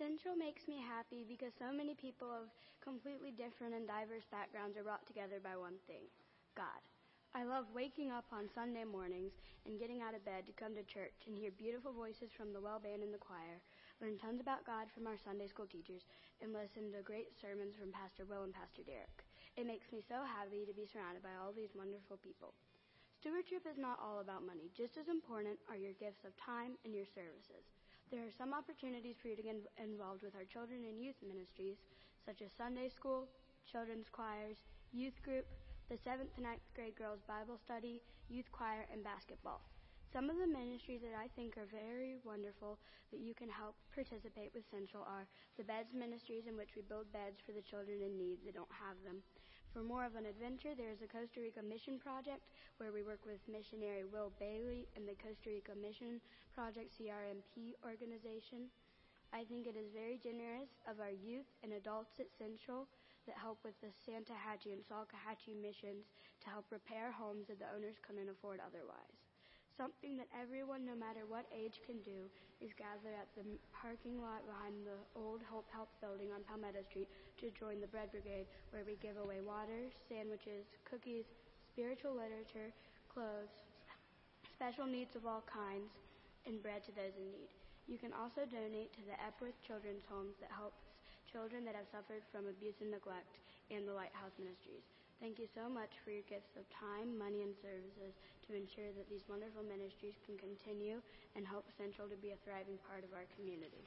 Central makes me happy because so many people of completely different and diverse backgrounds are brought together by one thing God. I love waking up on Sunday mornings and getting out of bed to come to church and hear beautiful voices from the well band and the choir, learn tons about God from our Sunday school teachers, and listen to great sermons from Pastor Will and Pastor Derek. It makes me so happy to be surrounded by all these wonderful people. Stewardship is not all about money. Just as important are your gifts of time and your services. There are some opportunities for you to get involved with our children and youth ministries, such as Sunday school, children's choirs, youth group, the 7th to 9th grade girls Bible study, youth choir, and basketball. Some of the ministries that I think are very wonderful that you can help participate with Central are the Beds Ministries, in which we build beds for the children in need that don't have them. For more of an adventure, there is a Costa Rica Mission Project where we work with missionary Will Bailey and the Costa Rica Mission Project CRMP organization. I think it is very generous of our youth and adults at Central that help with the Salkehatchie and Salkehatchie missions to help repair homes that the owners couldn't afford otherwise. Something that everyone, no matter what age, can do is gather at the parking lot behind the old Hope Health building on Palmetto Street to join the Bread Brigade, where we give away water, sandwiches, cookies, spiritual literature, clothes, special needs of all kinds, and bread to those in need. You can also donate to the Epworth Children's Homes that helps children that have suffered from abuse and neglect and the Lighthouse Ministries. Thank you so much for your gifts of time, money, and services to ensure that these wonderful ministries can continue and help Central to be a thriving part of our community.